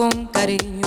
con cariño.